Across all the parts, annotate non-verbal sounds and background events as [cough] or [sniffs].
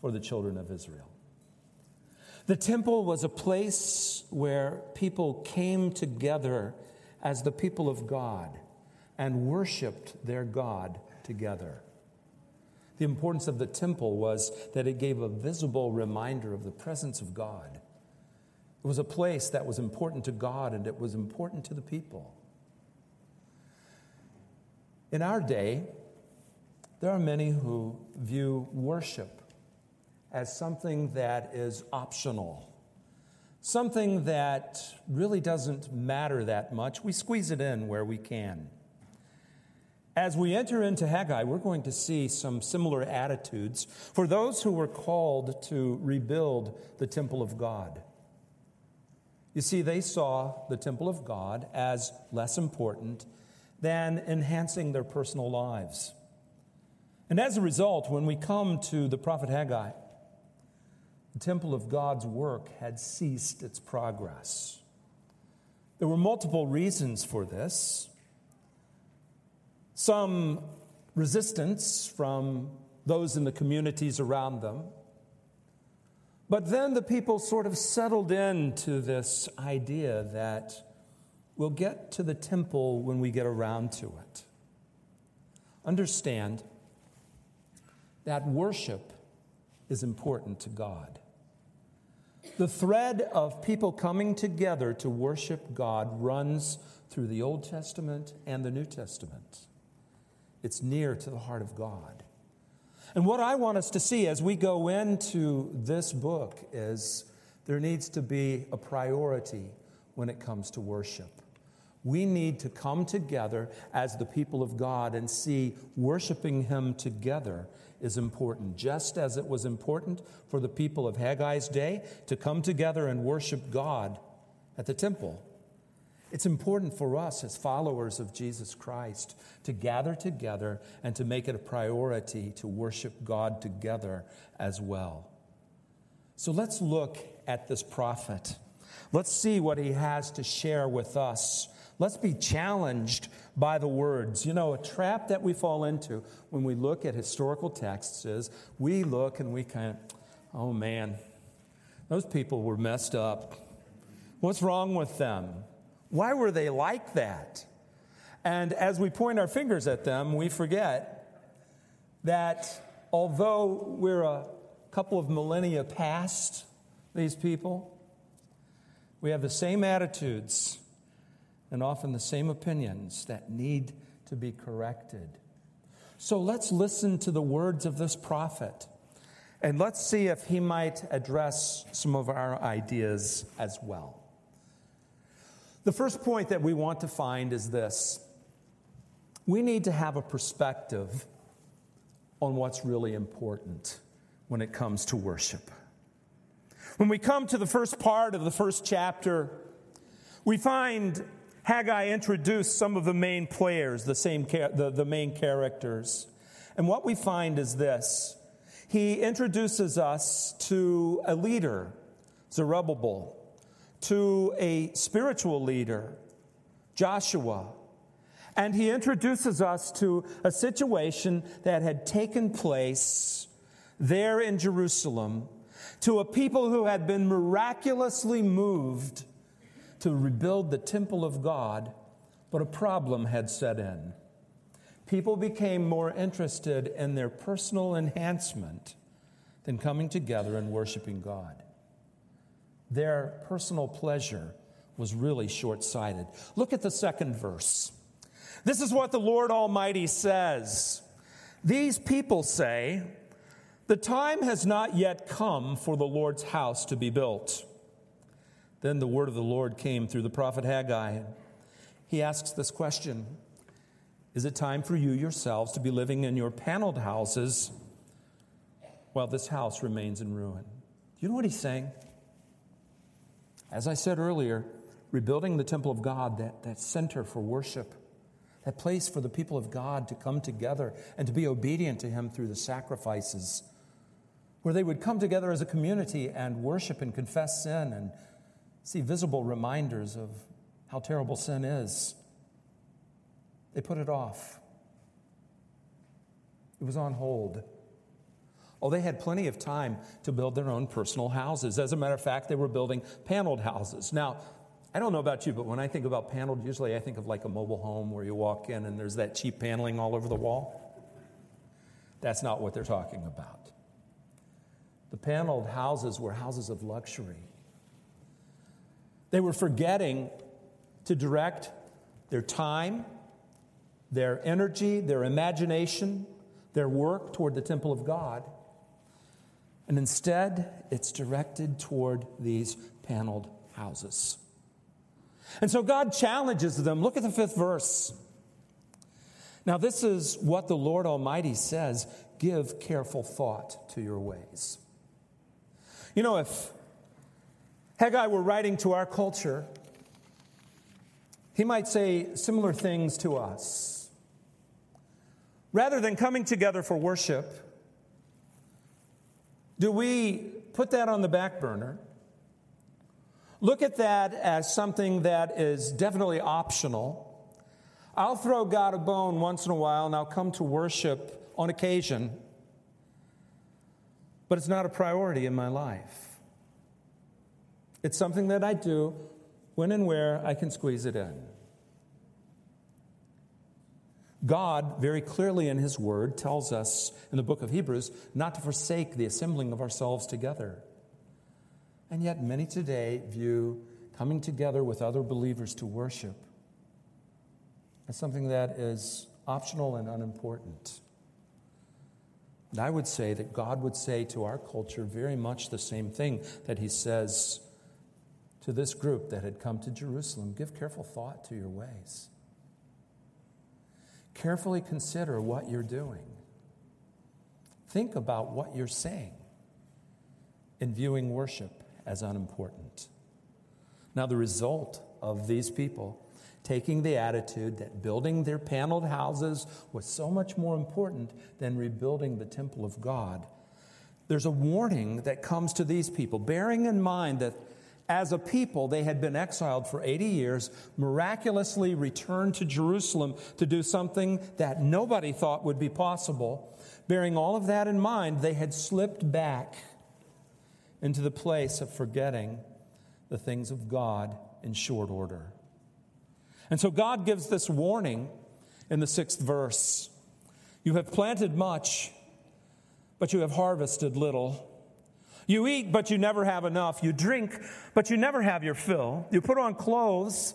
for the children of Israel. The temple was a place where people came together as the people of God and worshiped their God together. The importance of the temple was that it gave a visible reminder of the presence of God. It was a place that was important to God and it was important to the people. In our day, there are many who view worship as something that is optional, something that really doesn't matter that much. We squeeze it in where we can. As we enter into Haggai, we're going to see some similar attitudes for those who were called to rebuild the temple of God. You see, they saw the temple of God as less important than enhancing their personal lives. And as a result, when we come to the prophet Haggai, the temple of God's work had ceased its progress. There were multiple reasons for this. Some resistance from those in the communities around them. But then the people sort of settled into this idea that we'll get to the temple when we get around to it. Understand that worship is important to God. The thread of people coming together to worship God runs through the Old Testament and the New Testament. It's near to the heart of God. And what I want us to see as we go into this book is there needs to be a priority when it comes to worship. We need to come together as the people of God and see worshiping Him together is important, just as it was important for the people of Haggai's day to come together and worship God at the temple. It's important for us as followers of Jesus Christ to gather together and to make it a priority to worship God together as well. So let's look at this prophet. Let's see what he has to share with us Let's be challenged by the words. You know, a trap that we fall into when we look at historical texts is we look and we kind of, oh man, those people were messed up. What's wrong with them? Why were they like that? And as we point our fingers at them, we forget that although we're a couple of millennia past these people, we have the same attitudes and often the same opinions that need to be corrected. So let's listen to the words of this prophet and let's see if he might address some of our ideas as well. The first point that we want to find is this we need to have a perspective on what's really important when it comes to worship. When we come to the first part of the first chapter, we find Haggai introduced some of the main players, the, same, the, the main characters. And what we find is this he introduces us to a leader, Zerubbabel, to a spiritual leader, Joshua. And he introduces us to a situation that had taken place there in Jerusalem, to a people who had been miraculously moved to rebuild the temple of God, but a problem had set in. People became more interested in their personal enhancement than coming together and worshiping God. Their personal pleasure was really short sighted. Look at the second verse. This is what the Lord Almighty says. These people say, The time has not yet come for the Lord's house to be built. Then the word of the Lord came through the prophet Haggai. He asks this question Is it time for you yourselves to be living in your paneled houses while this house remains in ruin? Do you know what he's saying? As I said earlier, rebuilding the temple of God, that, that center for worship, that place for the people of God to come together and to be obedient to Him through the sacrifices, where they would come together as a community and worship and confess sin and see visible reminders of how terrible sin is. They put it off. It was on hold. Oh, they had plenty of time to build their own personal houses. As a matter of fact, they were building paneled houses. Now, I don't know about you, but when I think about paneled, usually I think of like a mobile home where you walk in and there's that cheap paneling all over the wall. That's not what they're talking about. The paneled houses were houses of luxury. They were forgetting to direct their time, their energy, their imagination, their work toward the temple of God. And instead, it's directed toward these paneled houses. And so God challenges them. Look at the fifth verse. Now, this is what the Lord Almighty says give careful thought to your ways. You know, if Haggai were writing to our culture, he might say similar things to us. Rather than coming together for worship, do we put that on the back burner? Look at that as something that is definitely optional. I'll throw God a bone once in a while and I'll come to worship on occasion, but it's not a priority in my life. It's something that I do when and where I can squeeze it in. God, very clearly in His Word, tells us in the book of Hebrews not to forsake the assembling of ourselves together. And yet, many today view coming together with other believers to worship as something that is optional and unimportant. And I would say that God would say to our culture very much the same thing that He says to this group that had come to Jerusalem give careful thought to your ways. Carefully consider what you're doing. Think about what you're saying in viewing worship as unimportant. Now, the result of these people taking the attitude that building their paneled houses was so much more important than rebuilding the temple of God, there's a warning that comes to these people, bearing in mind that as a people, they had been exiled for 80 years, miraculously returned to Jerusalem to do something that nobody thought would be possible. Bearing all of that in mind, they had slipped back into the place of forgetting the things of God in short order. And so God gives this warning in the sixth verse You have planted much, but you have harvested little. You eat, but you never have enough. You drink, but you never have your fill. You put on clothes,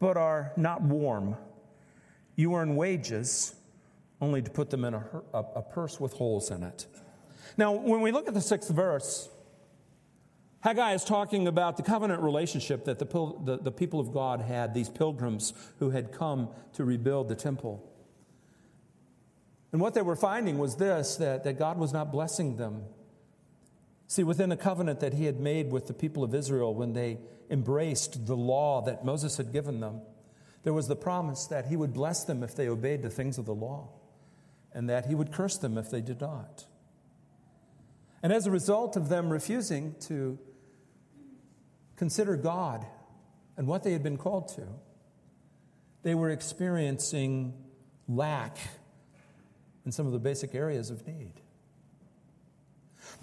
but are not warm. You earn wages, only to put them in a, a, purse with holes in it. Now, when we look at the sixth verse, Haggai is talking about the covenant relationship that the, the, the, people of God had, these pilgrims who had come to rebuild the temple. And what they were finding was this that, that God was not blessing them See, within a covenant that he had made with the people of Israel when they embraced the law that Moses had given them, there was the promise that he would bless them if they obeyed the things of the law, and that he would curse them if they did not. And as a result of them refusing to consider God and what they had been called to, they were experiencing lack in some of the basic areas of need.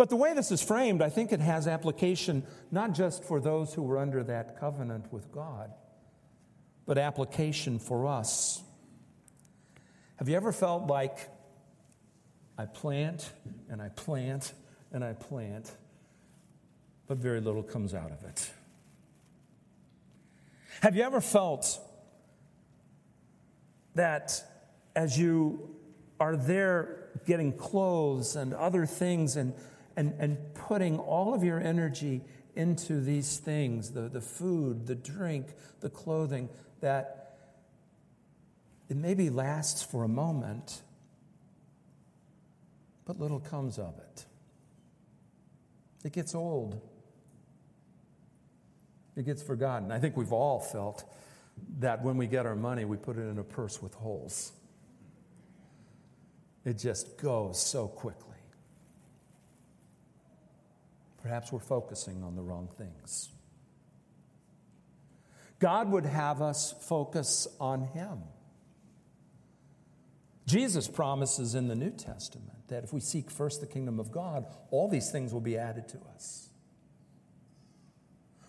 But the way this is framed, I think it has application not just for those who were under that covenant with God, but application for us. Have you ever felt like I plant and I plant and I plant, but very little comes out of it? Have you ever felt that as you are there getting clothes and other things and and, and putting all of your energy into these things the, the food, the drink, the clothing that it maybe lasts for a moment, but little comes of it. It gets old. It gets forgotten. I think we've all felt that when we get our money, we put it in a purse with holes. It just goes so quickly. Perhaps we're focusing on the wrong things. God would have us focus on Him. Jesus promises in the New Testament that if we seek first the kingdom of God, all these things will be added to us.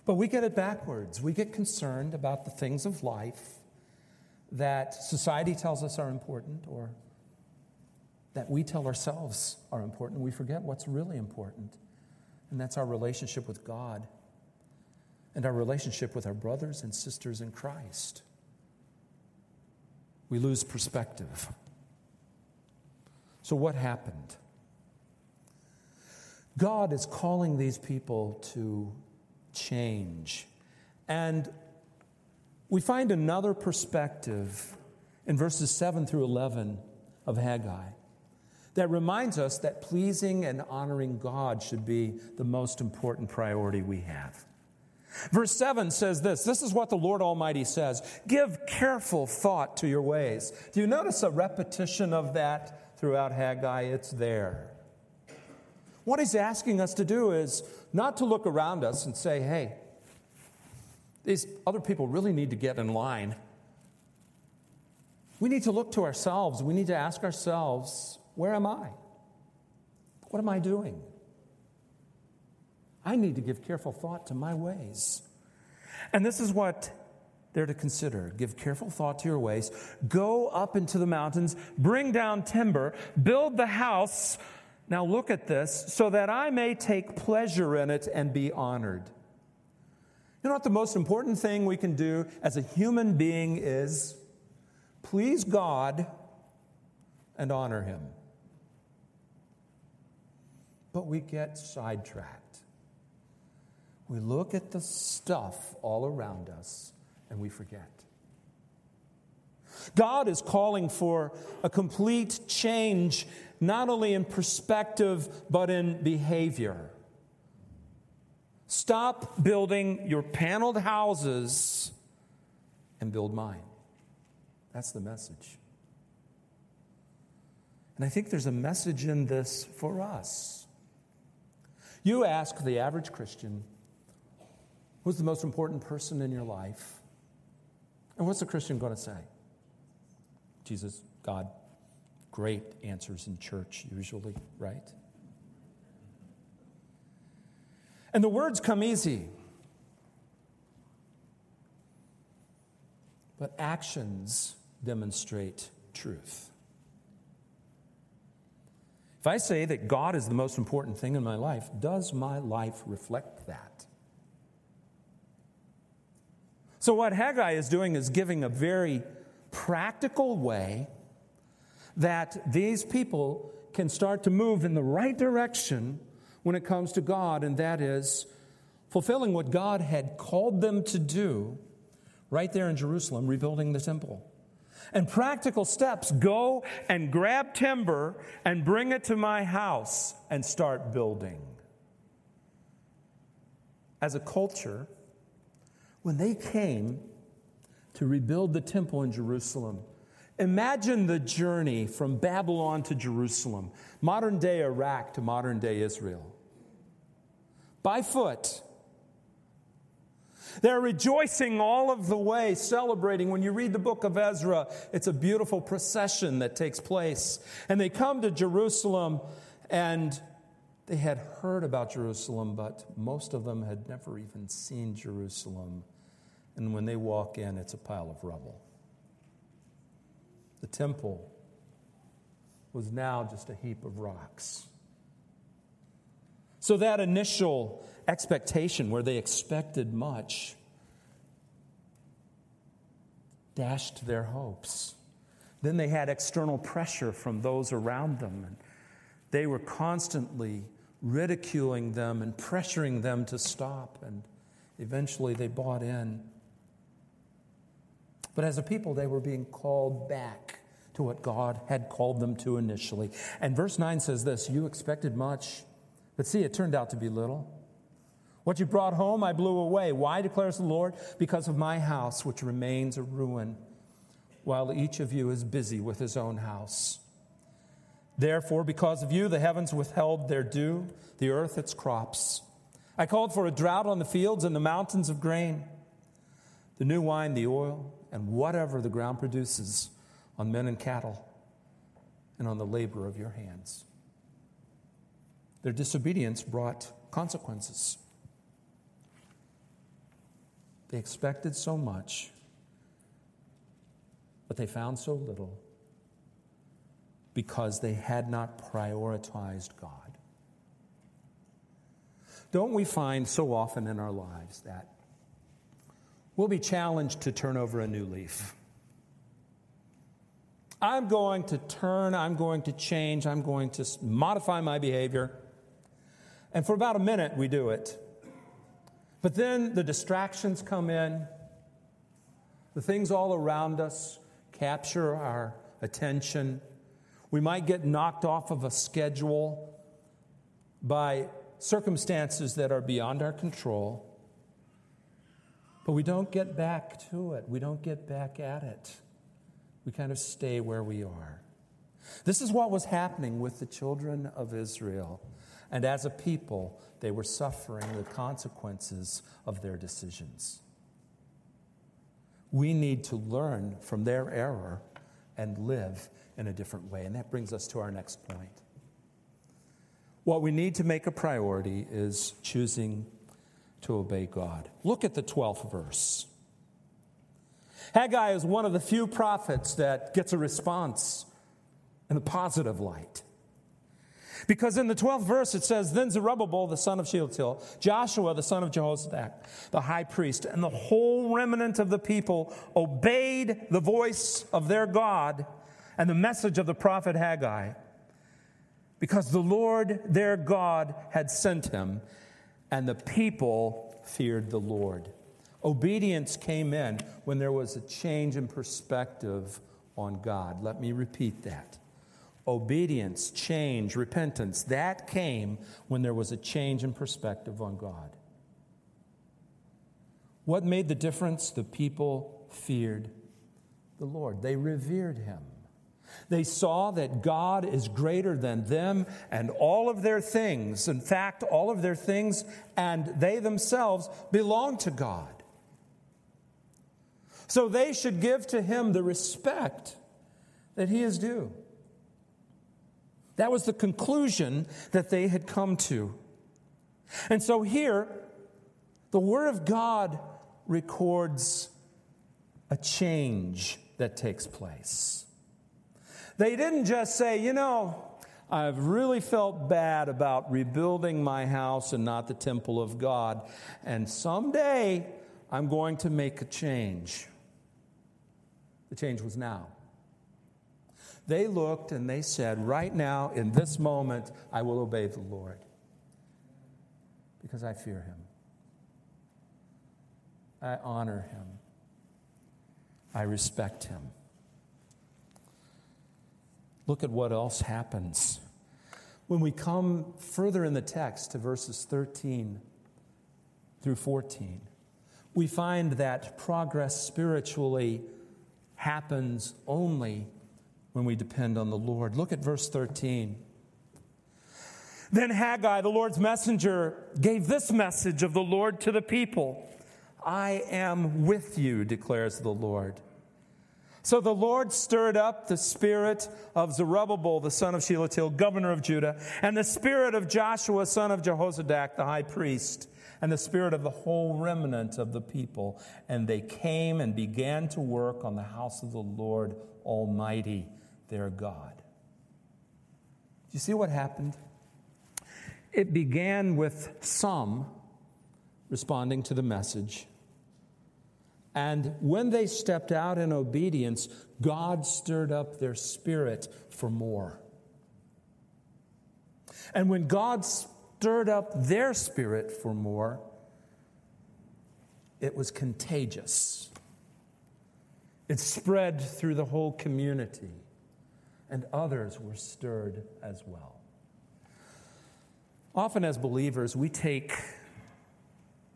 But we get it backwards. We get concerned about the things of life that society tells us are important or that we tell ourselves are important. We forget what's really important, and that's our relationship with God and our relationship with our brothers and sisters in Christ. We lose perspective. So, what happened? God is calling these people to change. And we find another perspective in verses 7 through 11 of Haggai that reminds us that pleasing and honoring God should be the most important priority we have. Verse 7 says this this is what the Lord Almighty says Give careful thought to your ways. Do you notice a repetition of that throughout Haggai? It's there. What he's asking us to do is not to look around us and say, hey, these other people really need to get in line. We need to look to ourselves. We need to ask ourselves, where am I? What am I doing? I need to give careful thought to my ways. And this is what they're to consider. Give careful thought to your ways. Go up into the mountains, bring down timber, build the house. Now look at this, so that I may take pleasure in it and be honored. You know what the most important thing we can do as a human being is? Please God and honor Him. But we get sidetracked. We look at the stuff all around us and we forget. God is calling for a complete change, not only in perspective, but in behavior. Stop building your paneled houses and build mine. That's the message. And I think there's a message in this for us. You ask the average Christian, Who's the most important person in your life? And what's the Christian going to say? Jesus, God. Great answers in church, usually, right? And the words come easy. But actions demonstrate truth. If I say that God is the most important thing in my life, does my life reflect that? So, what Haggai is doing is giving a very practical way that these people can start to move in the right direction when it comes to God, and that is fulfilling what God had called them to do right there in Jerusalem, rebuilding the temple. And practical steps go and grab timber and bring it to my house and start building. As a culture, when they came to rebuild the temple in Jerusalem, imagine the journey from Babylon to Jerusalem, modern day Iraq to modern day Israel, by foot. They're rejoicing all of the way, celebrating. When you read the book of Ezra, it's a beautiful procession that takes place. And they come to Jerusalem, and they had heard about Jerusalem, but most of them had never even seen Jerusalem. And when they walk in, it's a pile of rubble. The temple was now just a heap of rocks. So, that initial expectation where they expected much dashed their hopes. Then they had external pressure from those around them, and they were constantly ridiculing them and pressuring them to stop, and eventually they bought in. But as a people, they were being called back to what God had called them to initially. And verse 9 says this You expected much, but see, it turned out to be little. What you brought home, I blew away. Why, declares the Lord? Because of my house, which remains a ruin, while each of you is busy with his own house. Therefore, because of you, the heavens withheld their dew, the earth its crops. I called for a drought on the fields and the mountains of grain, the new wine, the oil, and whatever the ground produces on men and cattle. and on the labor of your hands. Their disobedience brought consequences. They expected so much, but they found so little because they had not prioritized God. Don't we find so often in our lives that we'll be challenged to turn over a new leaf? I'm going to turn, I'm going to change, I'm going to modify my behavior. And for about a minute, we do it. But then the distractions come in, the things all around us capture our attention. We might get knocked off of a schedule by circumstances that are beyond our control. But we don't get back to it, we don't get back at it we kind of stay where we are. This is what was happening with the children of Israel. And as a people, they were suffering the consequences of their decisions. We need to learn from their error and live in a different way. And that brings us to our next point. What we need to make a priority is choosing to obey God. Look at the 12th verse. Haggai is one of the few prophets that gets a response in a positive light. Because in the 12th verse it says, Then Zerubbabel, the son of Shealtiel, Joshua, the son of Jehozadak, the high priest, and the whole remnant of the people obeyed the voice of their God and the message of the prophet Haggai, because the Lord their God had sent him, and the people feared the Lord. Obedience came in when there was a change in perspective on God. Let me repeat that. Obedience, change, repentance, that came when there was a change in perspective on God. What made the difference? The people feared the Lord, they revered him. They saw that God is greater than them and all of their things. In fact, all of their things and they themselves belong to God. So they should give to him the respect that he is due. That was the conclusion that they had come to. And so here, the Word of God records a change that takes place. They didn't just say, you know, I've really felt bad about rebuilding my house and not the temple of God, and someday I'm going to make a change. The change was now. They looked and they said, Right now, in this moment, I will obey the Lord because I fear him. I honor him. I respect him. Look at what else happens. When we come further in the text to verses 13 through 14, we find that progress spiritually happens only when we depend on the Lord. Look at verse 13. Then Haggai, the Lord's messenger, gave this message of the Lord to the people I am with you, declares the Lord. So the Lord stirred up the spirit of Zerubbabel, the son of Shealtiel, governor of Judah, and the spirit of Joshua, son of Jehozadak, the high priest and the spirit of the whole remnant of the people. And they came and began to work on the house of the Lord Almighty, their God. Do you see what happened? It began with some responding to the message. And when they stepped out in obedience, God stirred up their spirit for more. And when God stirred up their spirit for more, it was contagious. It spread through the whole community, and others were stirred as well. Often, as believers, we take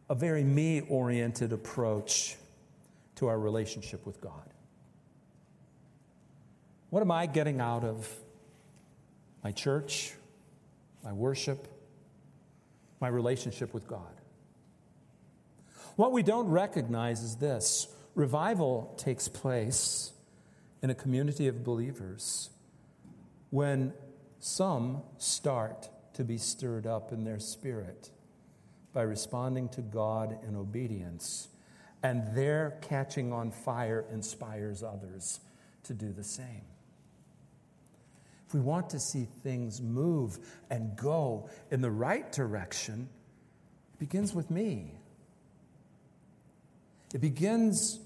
a very me oriented approach to our relationship with God. What am I getting out of my church, my worship, my relationship with God. What we don't recognize is this revival takes place in a community of believers when some start to be stirred up in their spirit by responding to God in obedience, and their catching on fire inspires others to do the same. If we want to see things move and go in the right direction, it begins with me. It begins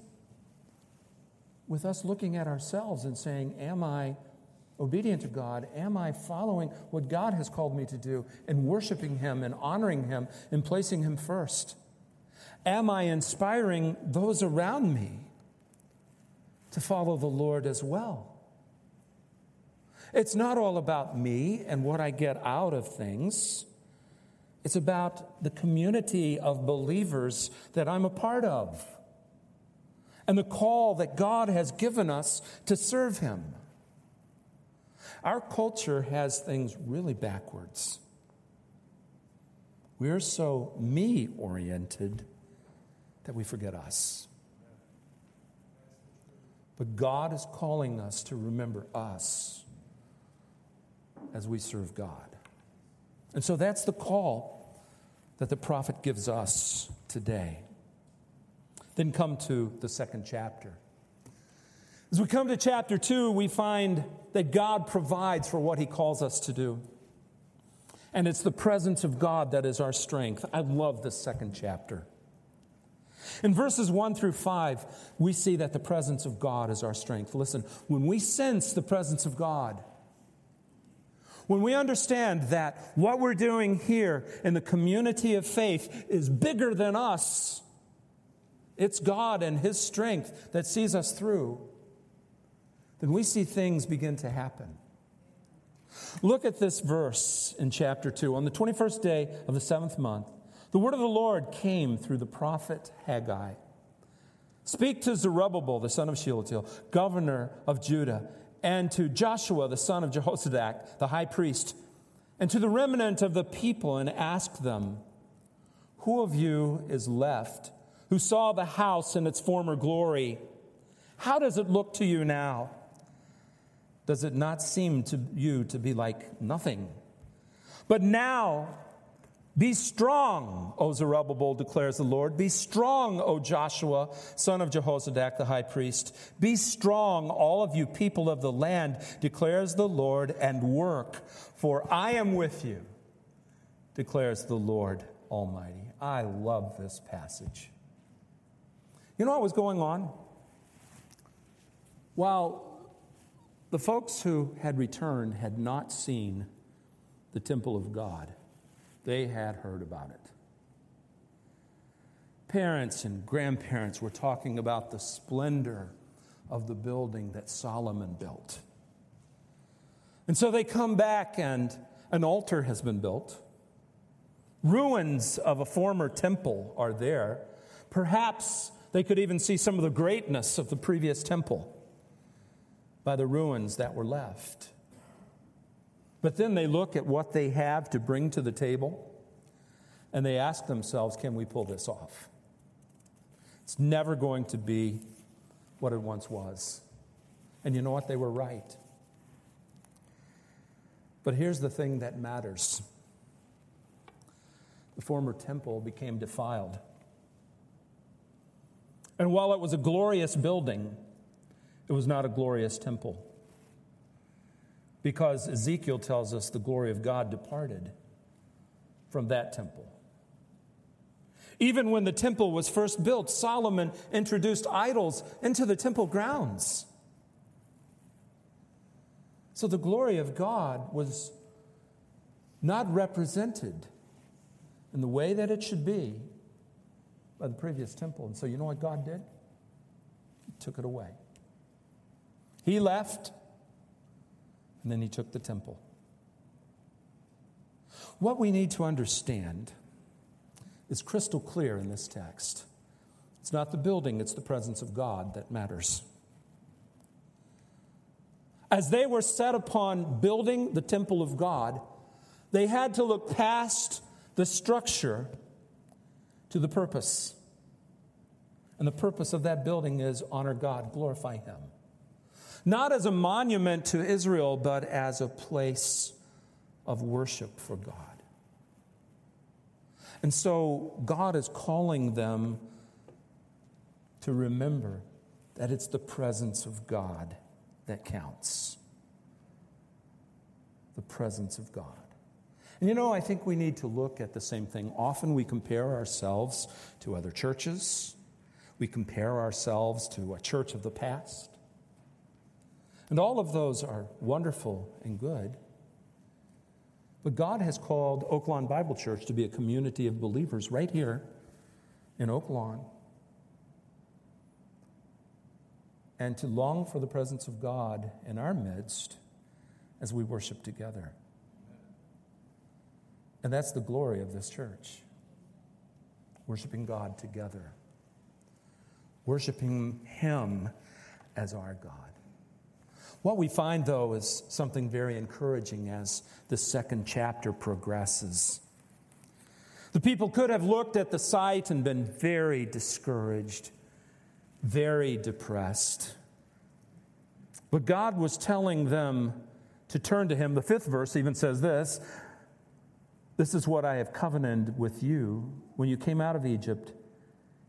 with us looking at ourselves and saying, Am I obedient to God? Am I following what God has called me to do and worshiping Him and honoring Him and placing Him first? Am I inspiring those around me to follow the Lord as well? It's not all about me and what I get out of things. It's about the community of believers that I'm a part of and the call that God has given us to serve Him. Our culture has things really backwards. We're so me oriented that we forget us. But God is calling us to remember us as we serve God. And so that's the call that the prophet gives us today. Then come to the second chapter. As we come to chapter two, we find that God provides for what he calls us to do. And it's the presence of God that is our strength. I love this second chapter. In verses 1 through 5, we see that the presence of God is our strength. Listen, when we sense the presence of God, when we understand that what we're doing here in the community of faith is bigger than us, it's God and His strength that sees us through, then we see things begin to happen. Look at this verse in chapter 2. On the 21st day of the seventh month, the word of the Lord came through the prophet Haggai. Speak to Zerubbabel, the son of Shealtiel, governor of Judah and to Joshua, the son of Jehozadak, the high priest, and to the remnant of the people, and ask them, Who of you is left who saw the house in its former glory? How does it look to you now? Does it not seem to you to be like nothing? But now, be strong, O Zerubbabel, declares the Lord. Be strong, O Joshua, son of Jehozadak, the high priest. Be strong, all of you people of the land, declares the Lord, and work, for I am with you, declares the Lord Almighty. I love this passage. You know what was going on? While the folks who had returned had not seen the temple of God, they had heard about it. Parents and grandparents were talking about the splendor of the building that Solomon built. And so they come back, and an altar has been built. Ruins of a former temple are there. Perhaps they could even see some of the greatness of the previous temple by the ruins that were left. But then they look at what they have to bring to the table and they ask themselves, can we pull this off? It's never going to be what it once was. And you know what? They were right. But here's the thing that matters the former temple became defiled. And while it was a glorious building, it was not a glorious temple because Ezekiel tells us the glory of God departed from that temple. Even when the temple was first built, Solomon introduced idols into the temple grounds. So the glory of God was not represented in the way that it should be by the previous temple. And so, you know what God did? He took it away. He left and then he took the temple. What we need to understand is crystal clear in this text. It's not the building, it's the presence of God that matters. As they were set upon building the temple of God, they had to look past the structure to the purpose. And the purpose of that building is honor God, glorify Him. Not as a monument to Israel, but as a place of worship for God. And so God is calling them to remember that it's the presence of God that counts. The presence of God. And you know, I think we need to look at the same thing. Often we compare ourselves to other churches, we compare ourselves to a church of the past. And all of those are wonderful and good. But God has called Oaklawn Bible Church to be a community of believers right here in Oaklawn. And to long for the presence of God in our midst as we worship together. And that's the glory of this church worshiping God together, worshiping Him as our God. What we find, though, is something very encouraging as the second chapter progresses. The people could have looked at the sight and been very discouraged, very depressed. But God was telling them to turn to Him. The fifth verse even says this This is what I have covenanted with you when you came out of Egypt,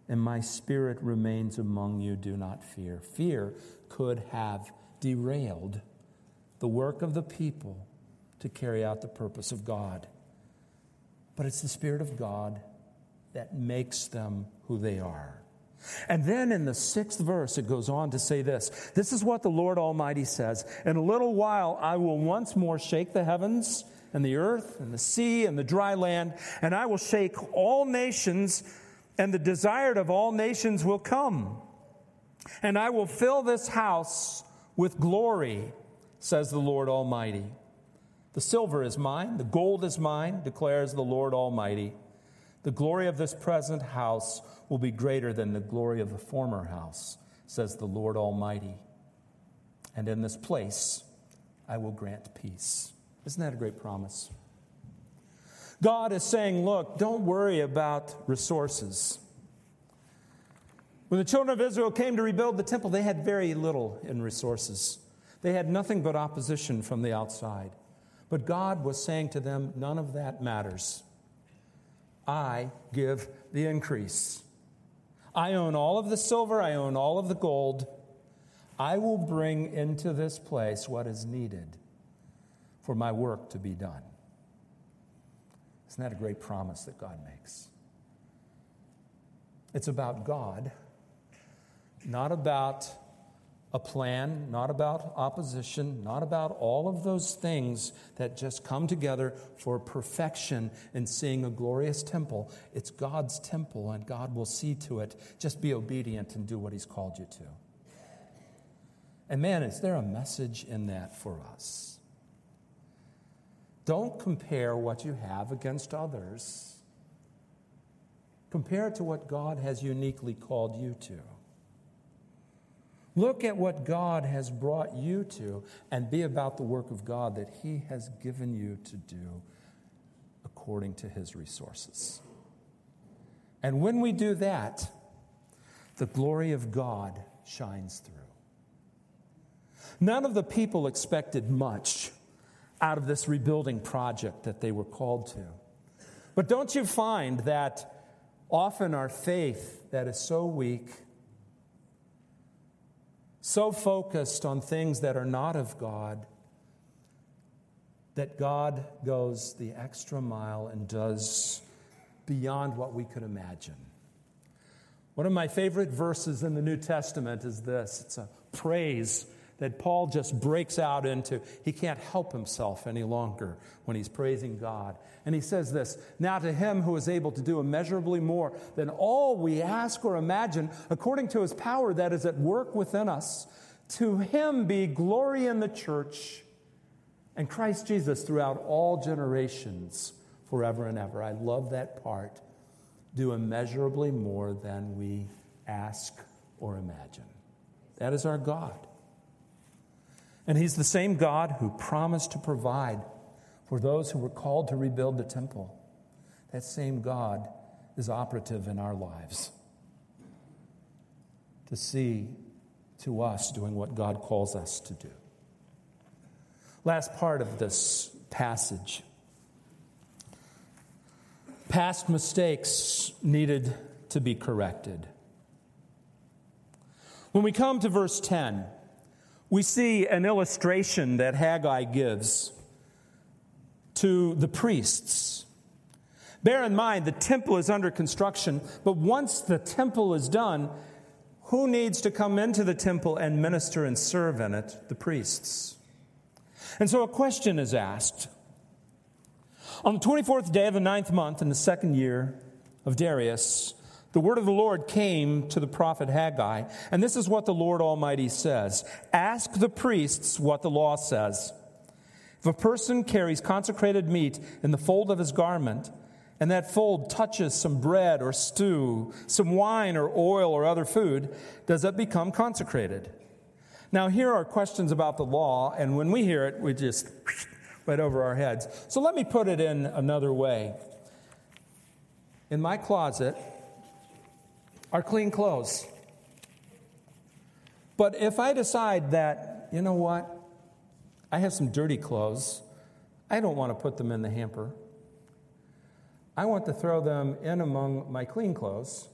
and my spirit remains among you. Do not fear. Fear could have derailed the work of the people to carry out the purpose of God. But it's the Spirit of God that makes them who they are. And then in the sixth verse, it goes on to say this This is what the Lord Almighty says In a little while, I will once more shake the heavens and the earth and the sea and the dry land, and I will shake all nations, and the desired of all nations will come. And I will fill this house with glory, says the Lord Almighty. The silver is mine, the gold is mine, declares the Lord Almighty. The glory of this present house will be greater than the glory of the former house, says the Lord Almighty. And in this place I will grant peace. Isn't that a great promise? God is saying, Look, don't worry about resources. When the children of Israel came to rebuild the temple, they had very little in resources. They had nothing but opposition from the outside. But God was saying to them, None of that matters. I give the increase. I own all of the silver, I own all of the gold. I will bring into this place what is needed for my work to be done. Isn't that a great promise that God makes? It's about God not about a plan, not about opposition, not about all of those things that just come together for perfection and seeing a glorious temple. It's God's temple, and God will see to it. Just be obedient and do what He's called you to. And man, is there a message in that for us? Don't compare what you have against others. Compare it to what God has uniquely called you to. Look at what God has brought you to and be about the work of God that He has given you to do according to His resources. And when we do that, the glory of God shines through. None of the people expected much out of this rebuilding project that they were called to. But don't you find that often our faith that is so weak so focused on things that are not of God that God goes the extra mile and does beyond what we could imagine. One of my favorite verses in the New Testament is this it's a praise that Paul just breaks out into. He can't help himself any longer when he's praising God. And he says this Now to him who is able to do immeasurably more than all we ask or imagine, according to his power that is at work within us, to him be glory in the church and Christ Jesus throughout all generations, forever and ever. I love that part. Do immeasurably more than we ask or imagine. That is our God. And He's the same God who promised to provide for those who were called to rebuild the temple. That same God is operative in our lives to see to us doing what God calls us to do. Last part of this passage. Past mistakes needed to be corrected. When we come to verse 10, we see an illustration that Haggai gives to the priests. Bear in mind, the temple is under construction, but once the temple is done, who needs to come into the temple and minister and serve in it? The priests. And so a question is asked. On the 24th day of the ninth month in the second year of Darius, the word of the Lord came to the prophet Haggai, and this is what the Lord Almighty says Ask the priests what the law says. If a person carries consecrated meat in the fold of his garment, and that fold touches some bread or stew, some wine or oil or other food, does it become consecrated? Now, here are questions about the law, and when we hear it, we just [sniffs] right over our heads. So let me put it in another way. In my closet are clean clothes. But if I decide that, you know what, I have some dirty clothes. I don't want to put them in the hamper. I want to throw them in among my clean clothes.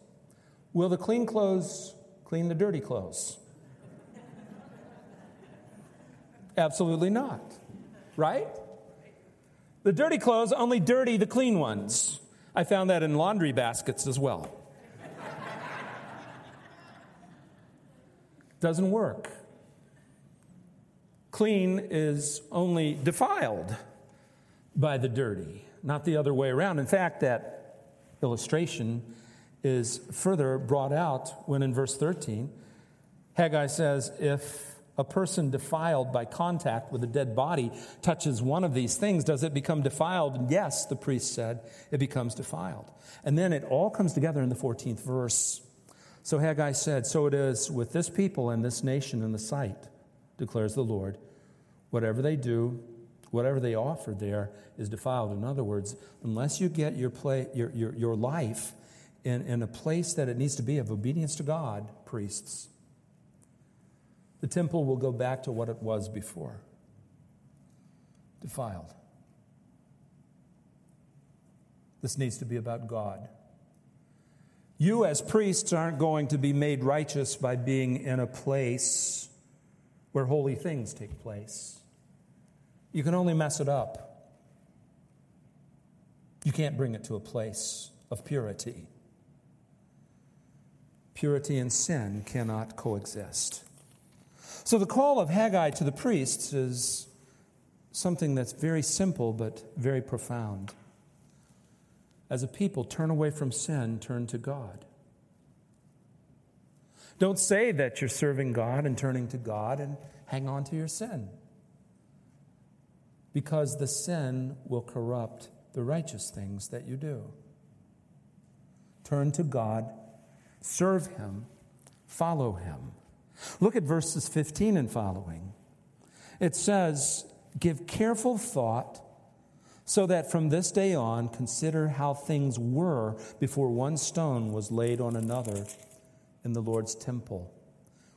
Will the clean clothes clean the dirty clothes? [laughs] Absolutely not. Right? The dirty clothes only dirty the clean ones. I found that in laundry baskets as well. Doesn't work clean is only defiled by the dirty, not the other way around. In fact, that illustration is further brought out when in verse 13, Haggai says, If a person defiled by contact with a dead body touches one of these things, does it become defiled? Yes, the priest said, it becomes defiled. And then it all comes together in the 14th verse. So Haggai said, So it is with this people and this nation in the sight, declares the Lord. Whatever they do, whatever they offer there is defiled. In other words, unless you get your, play, your, your, your life in, in a place that it needs to be of obedience to God, priests, the temple will go back to what it was before defiled. This needs to be about God. You, as priests, aren't going to be made righteous by being in a place where holy things take place. You can only mess it up. You can't bring it to a place of purity. Purity and sin cannot coexist. So, the call of Haggai to the priests is something that's very simple but very profound. As a people, turn away from sin, turn to God. Don't say that you're serving God and turning to God and hang on to your sin because the sin will corrupt the righteous things that you do. Turn to God, serve Him, follow Him. Look at verses 15 and following. It says, Give careful thought so that from this day on consider how things were before one stone was laid on another in the Lord's temple.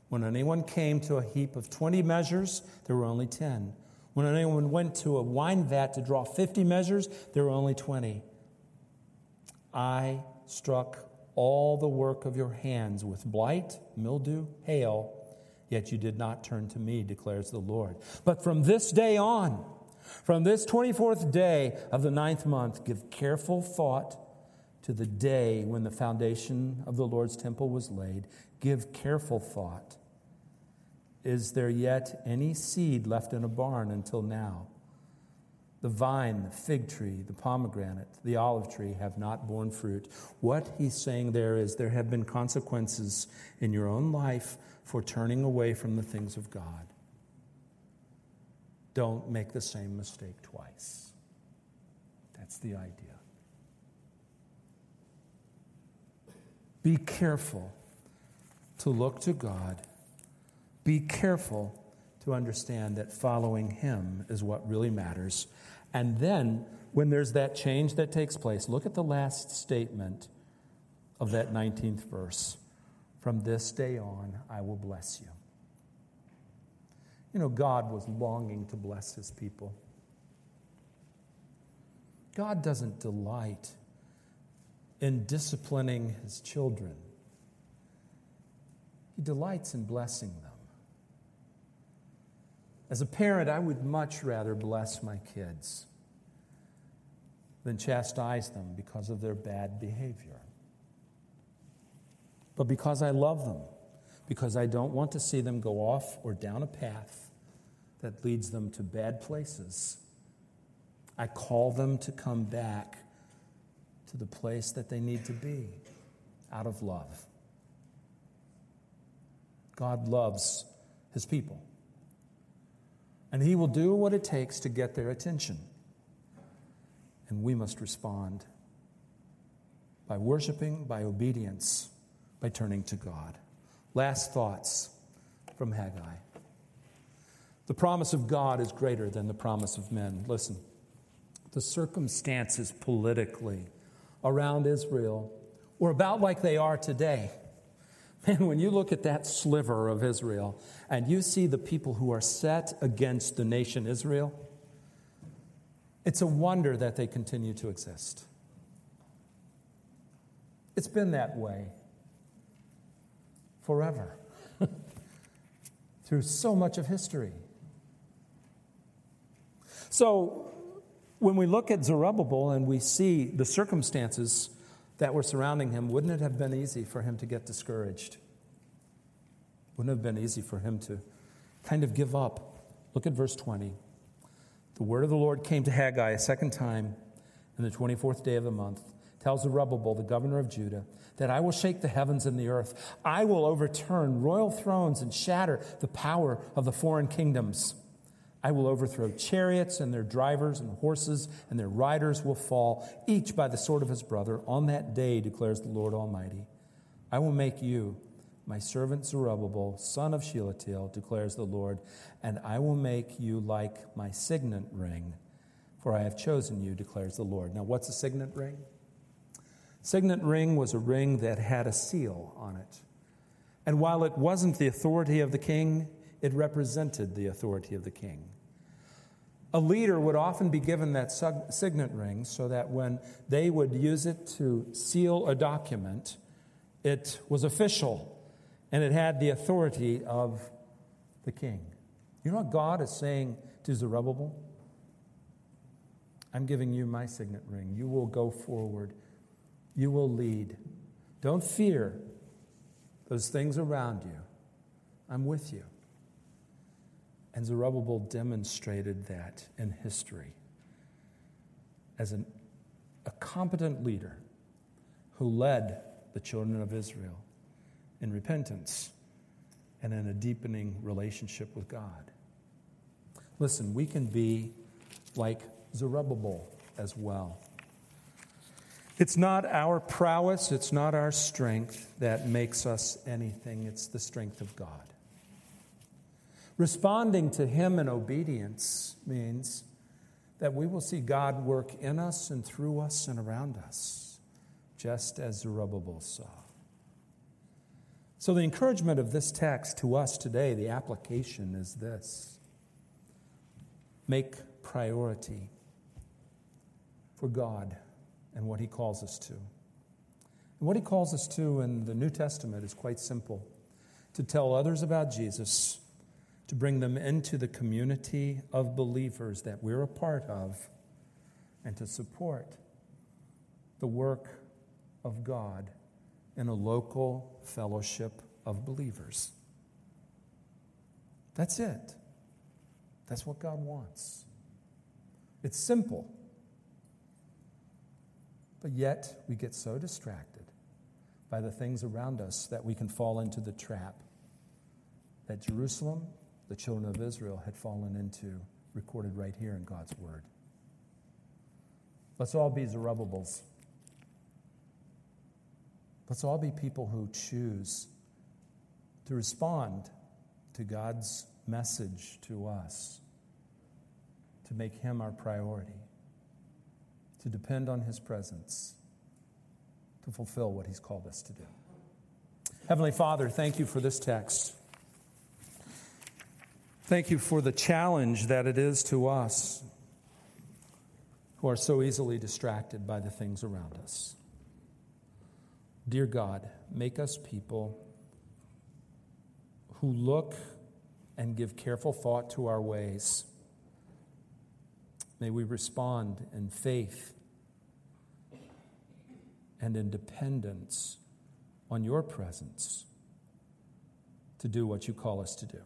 When anyone came to a heap of 20 measures, there were only 10. When anyone went to a wine vat to draw 50 measures, there were only 20. I struck all the work of your hands with blight, mildew, hail, yet you did not turn to me, declares the Lord. But from this day on, from this 24th day of the ninth month, give careful thought to the day when the foundation of the Lord's temple was laid. Give careful thought is there yet any seed left in a barn until now? The vine, the fig tree, the pomegranate, the olive tree have not borne fruit. What he's saying there is there have been consequences in your own life for turning away from the things of God. Don't make the same mistake twice. That's the idea. Be careful to look to God be careful to understand that following Him is what really matters. And then, when there's that change that takes place, look at the last statement of that 19th verse. From this day on, I will bless you. You know, God was longing to bless his people. God doesn't delight in disciplining his children, he delights in blessing them. As a parent, I would much rather bless my kids than chastise them because of their bad behavior. But because I love them, because I don't want to see them go off or down a path that leads them to bad places, I call them to come back to the place that they need to be out of love. God loves his people. And he will do what it takes to get their attention. And we must respond by worshiping, by obedience, by turning to God. Last thoughts from Haggai. The promise of God is greater than the promise of men. Listen, the circumstances politically around Israel were about like they are today. [laughs] Man, when you look at that sliver of Israel and you see the people who are set against the nation Israel, it's a wonder that they continue to exist. It's been that way forever [laughs] through so much of history. So, when we look at Zerubbabel and we see the circumstances that were surrounding him, wouldn't it have been easy for him to get discouraged? Wouldn't have been easy for him to kind of give up? Look at verse 20. The word of the Lord came to Haggai a second time in the 24th day of the month. Tells Zerubbabel, the governor of Judah, that I will shake the heavens and the earth. I will overturn royal thrones and shatter the power of the foreign kingdoms. I will overthrow chariots and their drivers and horses, and their riders will fall, each by the sword of his brother. On that day, declares the Lord Almighty, I will make you my servant Zerubbabel, son of Shealtiel, declares the Lord, and I will make you like my signet ring, for I have chosen you, declares the Lord. Now, what's a signet ring? Signet ring was a ring that had a seal on it. And while it wasn't the authority of the king, it represented the authority of the king. A leader would often be given that signet ring so that when they would use it to seal a document, it was official and it had the authority of the king. You know what God is saying to Zerubbabel? I'm giving you my signet ring. You will go forward, you will lead. Don't fear those things around you. I'm with you. And Zerubbabel demonstrated that in history as an, a competent leader who led the children of Israel in repentance and in a deepening relationship with God. Listen, we can be like Zerubbabel as well. It's not our prowess, it's not our strength that makes us anything, it's the strength of God. Responding to Him in obedience means that we will see God work in us and through us and around us, just as Zerubbabel saw. So, the encouragement of this text to us today, the application is this make priority for God and what He calls us to. And what He calls us to in the New Testament is quite simple to tell others about Jesus to bring them into the community of believers that we're a part of, and to support the work of God in a local fellowship of believers. That's it. That's what God wants. It's simple. But yet, we get so distracted by the things around us that we can fall into the trap that Jerusalem the children of Israel had fallen into, recorded right here in God's Word. Let's all be Zerubbabels. Let's all be people who choose to respond to God's message to us, to make Him our priority, to depend on His presence, to fulfill what He's called us to do. Heavenly Father, thank you for this text. Thank you for the challenge that it is to us who are so easily distracted by the things around us. Dear God, make us people who look and give careful thought to our ways. May we respond in faith and in dependence on your presence to do what you call us to do.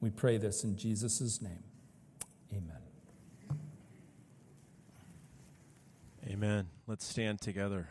We pray this in Jesus' name. Amen. Amen. Let's stand together.